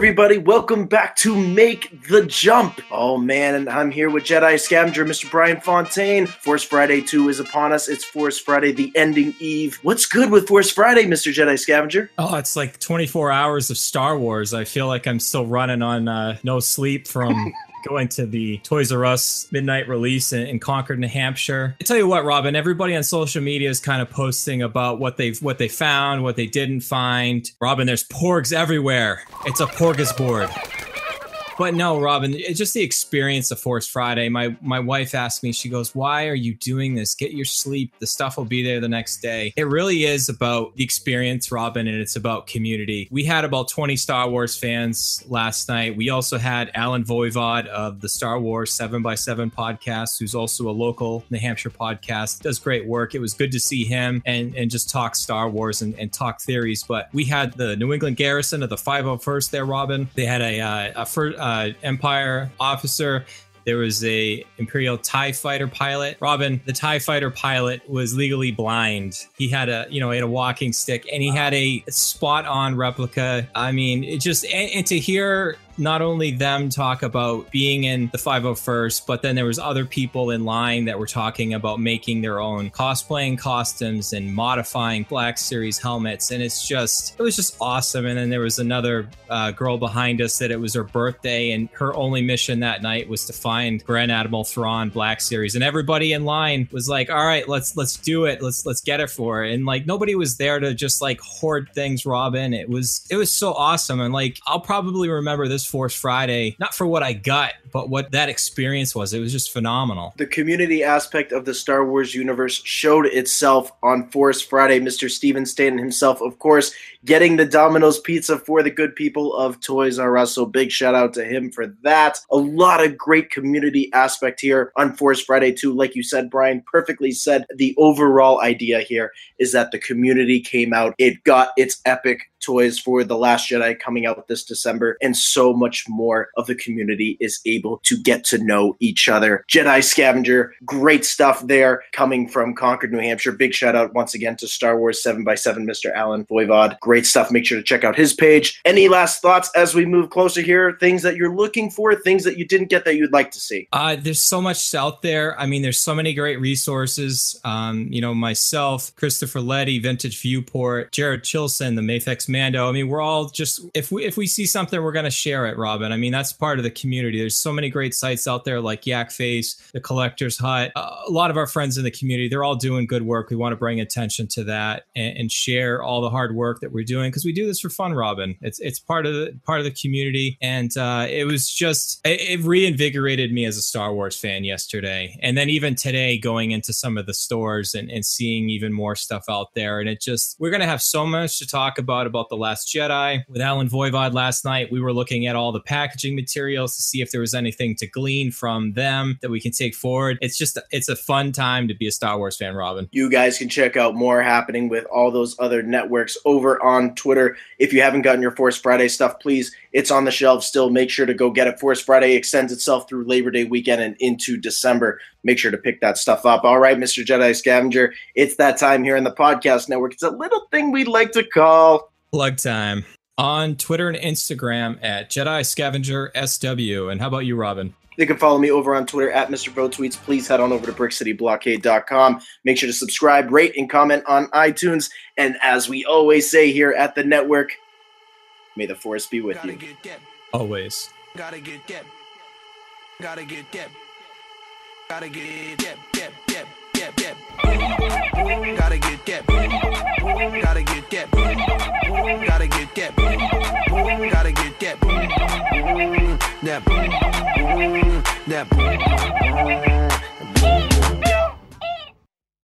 everybody. Welcome back to Make the Jump. Oh, man, and I'm here with Jedi Scavenger, Mr. Brian Fontaine. Force Friday 2 is upon us. It's Force Friday, the ending eve. What's good with Force Friday, Mr. Jedi Scavenger? Oh, it's like 24 hours of Star Wars. I feel like I'm still running on uh, no sleep from going to the Toys R Us midnight release in, in, Concord, New Hampshire. I tell you what, Robin, everybody on social media is kind of posting about what they've what they found, what they didn't find. Robin, there's porgs everywhere. It's a porgus board. But no, Robin, it's just the experience of Force Friday. My my wife asked me, she goes, "Why are you doing this? Get your sleep. The stuff will be there the next day." It really is about the experience, Robin, and it's about community. We had about 20 Star Wars fans last night. We also had Alan Voivod of the Star Wars 7x7 podcast, who's also a local New Hampshire podcast, does great work. It was good to see him and, and just talk Star Wars and, and talk theories. But we had the New England Garrison of the 501st there, Robin. They had a, uh, a first, uh, uh, Empire officer. There was a Imperial TIE fighter pilot. Robin, the TIE fighter pilot, was legally blind. He had a, you know, he had a walking stick and he had a spot on replica. I mean, it just, and, and to hear not only them talk about being in the 501st, but then there was other people in line that were talking about making their own cosplaying costumes and modifying Black Series helmets, and it's just it was just awesome. And then there was another uh, girl behind us that it was her birthday, and her only mission that night was to find Grand Admiral Thrawn Black Series, and everybody in line was like, "All right, let's let's do it, let's let's get it for her." And like nobody was there to just like hoard things, Robin. It was it was so awesome, and like I'll probably remember this Force Friday, not for what I got, but what that experience was. It was just phenomenal. The community aspect of the Star Wars universe showed itself on Force Friday. Mr. Steven Stanton himself, of course, getting the Domino's pizza for the good people of Toys R Us. So big shout out to him for that. A lot of great community aspect here on Force Friday, too. Like you said, Brian perfectly said, the overall idea here is that the community came out, it got its epic toys for The Last Jedi coming out this December, and so much more of the community is able to get to know each other. Jedi Scavenger, great stuff there coming from Concord, New Hampshire. Big shout out once again to Star Wars 7x7, Mr. Alan Voivod. Great stuff. Make sure to check out his page. Any last thoughts as we move closer here? Things that you're looking for, things that you didn't get that you'd like to see? Uh, there's so much out there. I mean, there's so many great resources. Um, you know, myself, Christopher Letty, Vintage Viewport, Jared Chilson, the Mafex Mando. I mean, we're all just if we if we see something, we're gonna share it, Robin. I mean, that's part of the community. There's so many great sites out there like Yakface, the Collector's Hut. A lot of our friends in the community, they're all doing good work. We want to bring attention to that and, and share all the hard work that we're doing because we do this for fun, Robin. It's it's part of the part of the community, and uh, it was just it, it reinvigorated me as a Star Wars fan yesterday, and then even today, going into some of the stores and, and seeing even more stuff out there, and it just we're gonna have so much to talk about about the last Last Jedi. With Alan Voivod last night, we were looking at all the packaging materials to see if there was anything to glean from them that we can take forward. It's just it's a fun time to be a Star Wars fan, Robin. You guys can check out more happening with all those other networks over on Twitter. If you haven't gotten your Force Friday stuff, please, it's on the shelf still. Make sure to go get it. Force Friday extends itself through Labor Day weekend and into December. Make sure to pick that stuff up. All right, Mr. Jedi Scavenger, it's that time here in the podcast network. It's a little thing we'd like to call Plug time on Twitter and Instagram at Jedi Scavenger SW. And how about you, Robin? You can follow me over on Twitter at Mr. Vote Tweets. Please head on over to BrickCityBlockade.com. Make sure to subscribe, rate, and comment on iTunes. And as we always say here at the network, may the force be with you. Always. Gotta get dip. Gotta get dip. Gotta get dip, dip, dip, dip, dip. Gotta get dip. Gotta get dip. Gotta get dip. Gotta get dip. Dip. Dip.